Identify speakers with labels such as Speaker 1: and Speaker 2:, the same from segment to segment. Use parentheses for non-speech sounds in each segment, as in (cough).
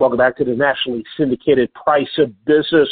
Speaker 1: Welcome back to the nationally syndicated Price of Business.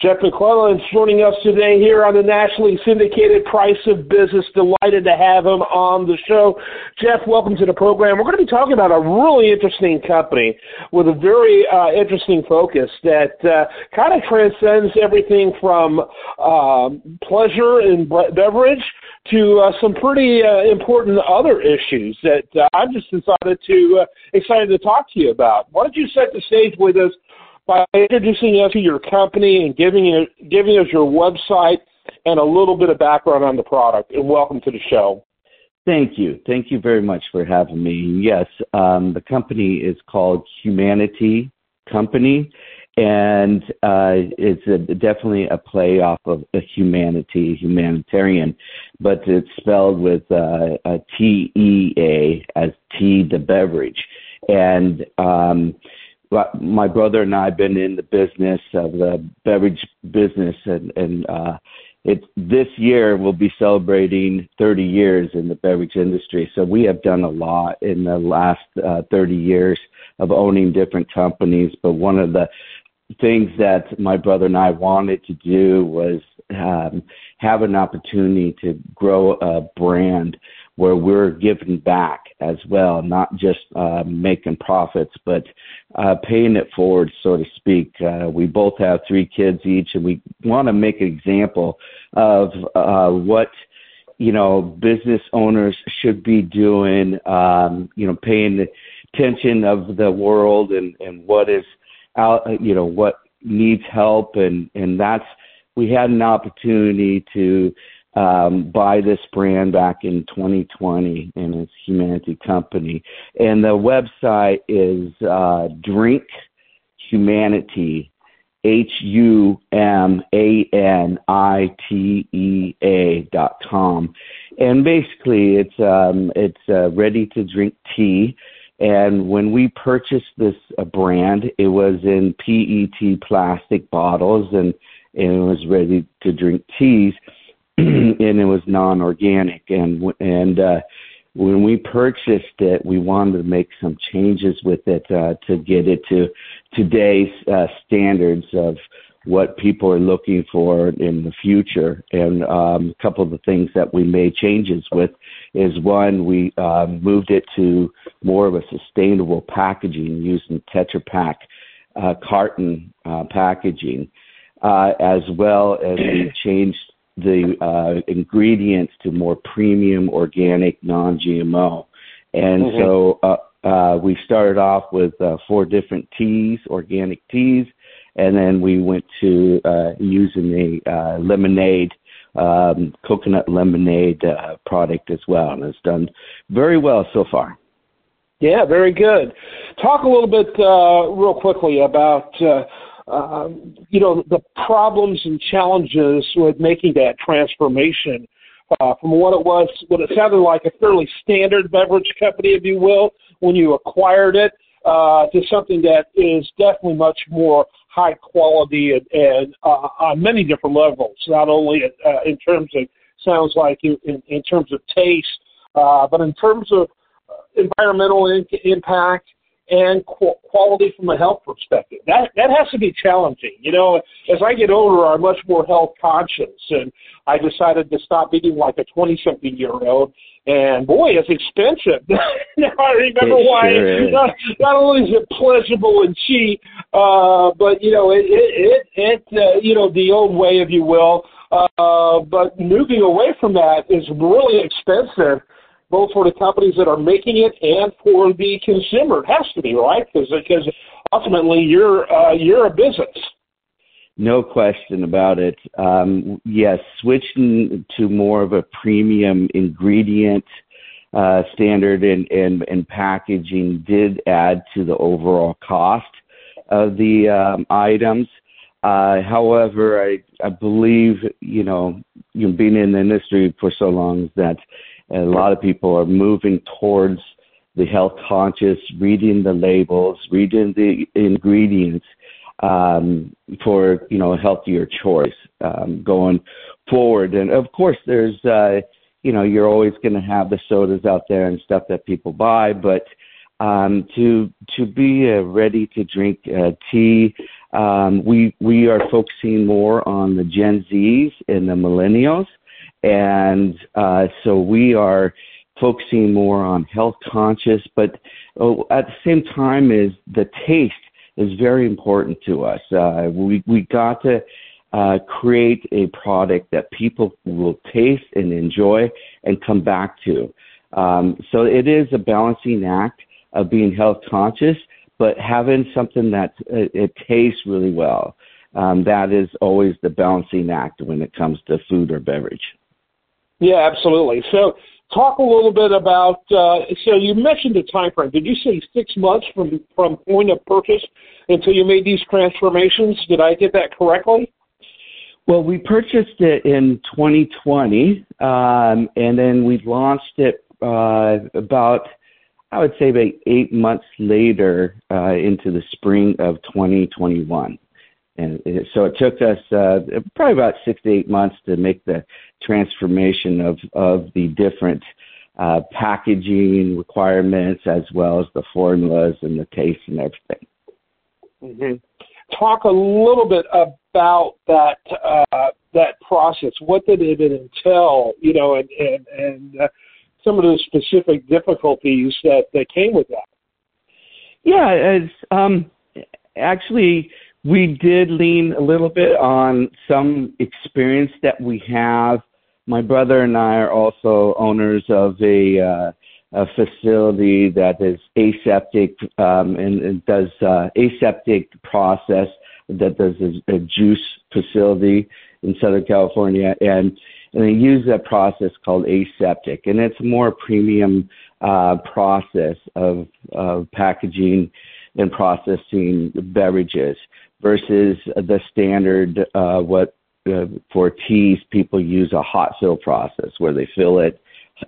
Speaker 1: Jeff McClelland joining us today here on the nationally syndicated Price of Business. Delighted to have him on the show. Jeff, welcome to the program. We're going to be talking about a really interesting company with a very uh, interesting focus that uh, kind of transcends everything from uh, pleasure and beverage to uh, some pretty uh, important other issues that uh, I'm just decided to excited to talk to you about. Why don't you set the stage with us by introducing us to your company and giving you, giving us your website and a little bit of background on the product. And welcome to the show.
Speaker 2: Thank you. Thank you very much for having me. Yes, um, the company is called Humanity Company, and uh, it's a, definitely a play off of a humanity, humanitarian, but it's spelled with uh, a T E A as tea, the beverage, and um, my brother and I have been in the business of the beverage business, and and uh, it this year we'll be celebrating 30 years in the beverage industry. So we have done a lot in the last uh, 30 years of owning different companies. But one of the things that my brother and I wanted to do was um, have an opportunity to grow a brand where we're giving back as well, not just uh, making profits, but uh, paying it forward, so to speak. Uh, we both have three kids each, and we want to make an example of uh, what you know business owners should be doing. Um, you know, paying attention of the world and and what is out. You know what needs help, and and that's we had an opportunity to um, buy this brand back in 2020, and it's Humanity Company. And the website is uh, Drink Humanity, H U M A N I T E A dot com. And basically, it's um, it's uh, ready to drink tea. And when we purchased this uh, brand, it was in PET plastic bottles, and, and it was ready to drink teas (clears throat) and it was non-organic. And and uh, when we purchased it, we wanted to make some changes with it uh, to get it to today's uh, standards of what people are looking for in the future. And um, a couple of the things that we made changes with is one, we um, moved it to more of a sustainable packaging using Tetra Pak uh, carton uh, packaging, uh, as well as we (clears throat) changed the uh, ingredients to more premium, organic, non-GMO. And mm-hmm. so uh, uh, we started off with uh, four different teas, organic teas, and then we went to uh, using the uh, lemonade, um, coconut lemonade uh, product as well, and it's done very well so far.
Speaker 1: Yeah, very good. Talk a little bit uh, real quickly about uh, um, you know, the problems and challenges with making that transformation uh, from what it was, what it sounded like a fairly standard beverage company, if you will, when you acquired it, uh, to something that is definitely much more high quality and, and uh, on many different levels, not only uh, in terms of sounds like in, in, in terms of taste, uh, but in terms of uh, environmental in- impact and qu- quality from a health perspective. That that has to be challenging. You know, as I get older, I'm much more health conscious, and I decided to stop eating like a 20 something year old. And boy, it's expensive. (laughs) now I remember
Speaker 2: it
Speaker 1: why.
Speaker 2: Sure
Speaker 1: not, not only is it pleasurable and cheap, uh, but you know, it it it, it uh, you know the old way, if you will. Uh, but moving away from that is really expensive both for the companies that are making it and for the consumer. It has to be right because because ultimately you're uh, you're a business.
Speaker 2: No question about it. Um, yes, switching to more of a premium ingredient uh, standard and, and, and packaging did add to the overall cost of the um, items. Uh, however, I, I believe, you know, you being in the industry for so long that and a lot of people are moving towards the health conscious, reading the labels, reading the ingredients um, for you know a healthier choice um, going forward. And of course, there's uh, you know you're always going to have the sodas out there and stuff that people buy, but um, to to be a ready to drink uh, tea. Um, we we are focusing more on the Gen Zs and the millennials, and uh, so we are focusing more on health conscious, but oh, at the same time, is the taste is very important to us. Uh, we we got to uh, create a product that people will taste and enjoy and come back to. Um, so it is a balancing act of being health conscious, but having something that uh, it tastes really well. Um, that is always the balancing act when it comes to food or beverage.
Speaker 1: Yeah, absolutely. So, talk a little bit about. Uh, so, you mentioned the time frame. Did you say six months from from point of purchase until you made these transformations? Did I get that correctly?
Speaker 2: Well, we purchased it in 2020, um, and then we launched it uh, about, I would say, about eight months later uh, into the spring of 2021. And it, so it took us uh, probably about six to eight months to make the transformation of, of the different uh, packaging requirements as well as the formulas and the taste and everything.
Speaker 1: Mm-hmm talk a little bit about that uh, that process. What did it entail? You know, and and, and uh, some of the specific difficulties that that came with that.
Speaker 2: Yeah, as um, actually we did lean a little bit on some experience that we have. My brother and I are also owners of a uh, a facility that is aseptic um, and, and does uh, aseptic process that does a, a juice facility in Southern California, and and they use that process called aseptic, and it's a more premium uh, process of, of packaging and processing beverages versus the standard uh, what uh, for teas people use a hot fill process where they fill it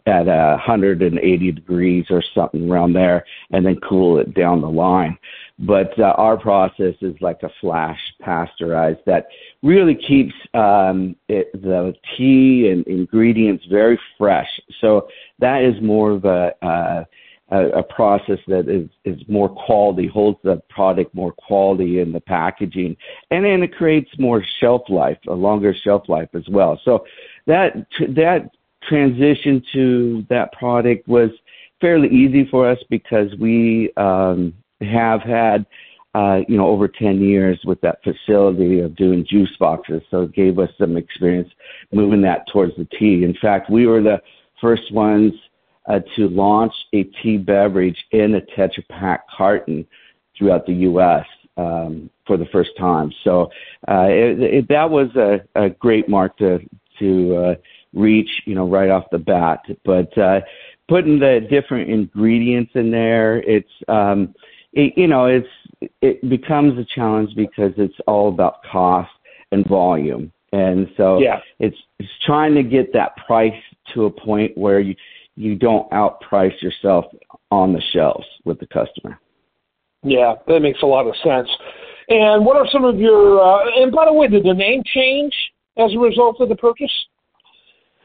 Speaker 2: at a 180 degrees or something around there and then cool it down the line. But uh, our process is like a flash pasteurized that really keeps um, it, the tea and ingredients very fresh. So that is more of a, uh, a, process that is, is more quality, holds the product more quality in the packaging, and then it creates more shelf life, a longer shelf life as well. So that that transition to that product was fairly easy for us because we um, have had uh, you know over 10 years with that facility of doing juice boxes so it gave us some experience moving that towards the tea in fact we were the first ones uh, to launch a tea beverage in a tetra pak carton throughout the us um, for the first time so uh, it, it, that was a, a great mark to to uh, reach, you know, right off the bat. But uh, putting the different ingredients in there, it's um, it, you know, it's it becomes a challenge because it's all about cost and volume, and so
Speaker 1: yeah.
Speaker 2: it's it's trying to get that price to a point where you you don't outprice yourself on the shelves with the customer.
Speaker 1: Yeah, that makes a lot of sense. And what are some of your? Uh, and by the way, did the name change as a result of the purchase?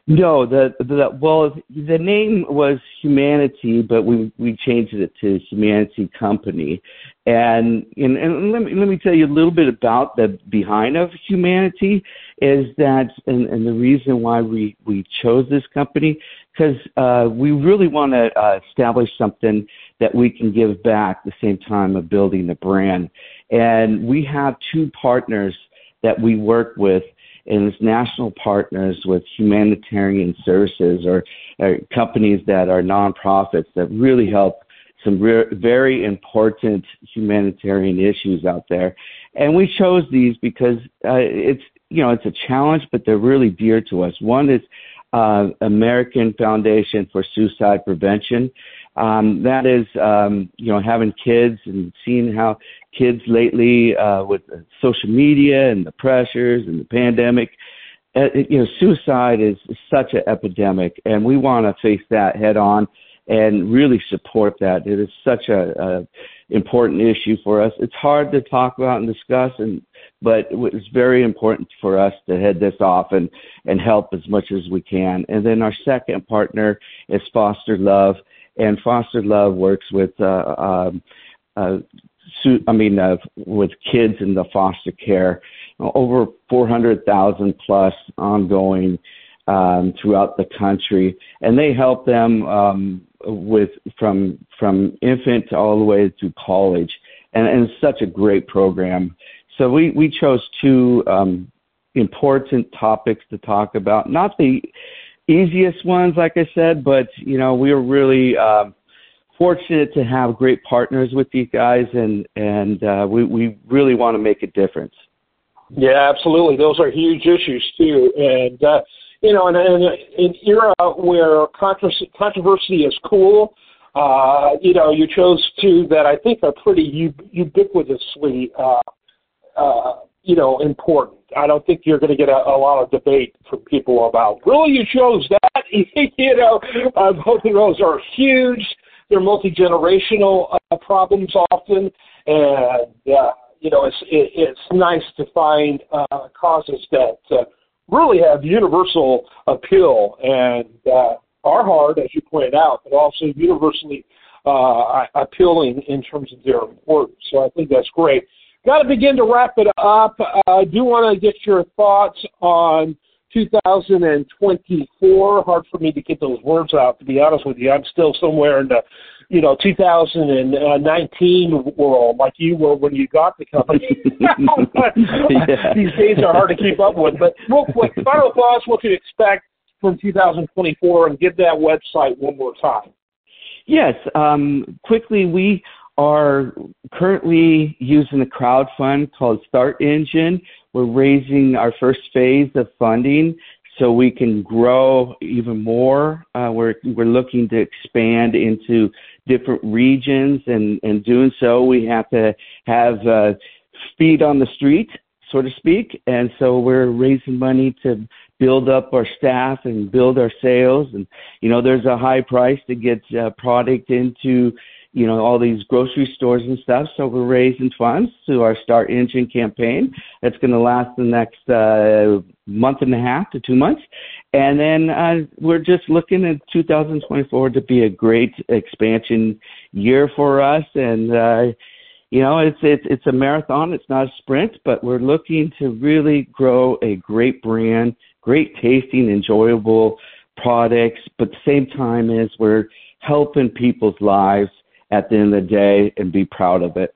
Speaker 2: No, the the well, the name was Humanity, but we we changed it to Humanity Company, and and, and let me let me tell you a little bit about the behind of Humanity is that and, and the reason why we we chose this company because uh, we really want to uh, establish something that we can give back at the same time of building the brand, and we have two partners that we work with and its national partners with humanitarian services or, or companies that are nonprofits that really help some re- very important humanitarian issues out there. And we chose these because uh, it's you know it's a challenge, but they're really dear to us. One is uh, American Foundation for Suicide Prevention. Um, that is, um, you know, having kids and seeing how kids lately uh, with social media and the pressures and the pandemic, uh, you know, suicide is such an epidemic, and we want to face that head on and really support that. It is such a, a important issue for us. It's hard to talk about and discuss, and but it's very important for us to head this off and and help as much as we can. And then our second partner is Foster Love, and Foster Love works with uh, um, uh, su- I mean, uh, with kids in the foster care, over 400,000 plus ongoing um, throughout the country, and they help them um, with from from infant all the way to college, and, and it's such a great program. So we we chose two um, important topics to talk about, not the easiest ones, like I said, but you know we were really. Uh, fortunate to have great partners with these guys, and and uh, we we really want to make a difference.
Speaker 1: Yeah, absolutely. Those are huge issues too, and uh, you know, in, an era where controversy, controversy is cool, uh, you know, you chose two that I think are pretty ubiquitously, uh, uh, you know, important. I don't think you're going to get a, a lot of debate from people about, really, you chose that? (laughs) you know, uh, both of those are huge. They're multi-generational uh, problems often, and, uh, you know, it's, it, it's nice to find uh, causes that uh, really have universal appeal and uh, are hard, as you pointed out, but also universally uh, appealing in terms of their importance. So I think that's great. Got to begin to wrap it up. Uh, I do want to get your thoughts on 2024. Hard for me to get those words out, to be honest with you. I'm still somewhere in the you know 2019 world like you were when you got the company. (laughs) (laughs) These days are hard to keep up with. But real quick, final thoughts: what to expect from 2024, and give that website one more time.
Speaker 2: Yes, um, quickly we are currently using a crowd fund called StartEngine. We're raising our first phase of funding so we can grow even more. Uh, we're we're looking to expand into different regions, and and doing so, we have to have uh, feet on the street, so to speak. And so we're raising money to build up our staff and build our sales. And you know, there's a high price to get uh, product into you know, all these grocery stores and stuff. So we're raising funds to our StartEngine campaign. That's going to last the next uh, month and a half to two months. And then uh, we're just looking at 2024 to be a great expansion year for us. And, uh, you know, it's, it's, it's a marathon. It's not a sprint, but we're looking to really grow a great brand, great tasting, enjoyable products, but at the same time as we're helping people's lives at the end of the day and be proud of it.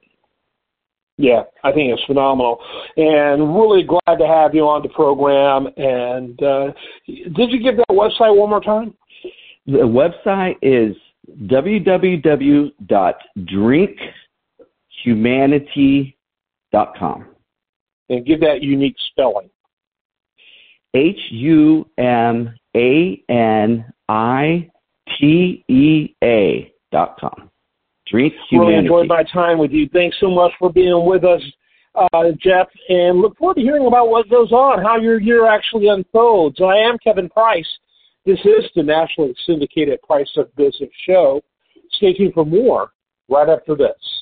Speaker 1: Yeah, I think it's phenomenal, and really glad to have you on the program. And uh, did you give that website one more time?
Speaker 2: The website is www.drinkhumanitea.com.
Speaker 1: And give that unique spelling.
Speaker 2: H U M A N I T E A dot com. Drink humanity.
Speaker 1: Really enjoyed my time with you. Thanks so much for being with us, uh, Jeff, and look forward to hearing about what goes on, how your year actually unfolds. I am Kevin Price. This is the nationally syndicated Price of Business show. Stay tuned for more right after this.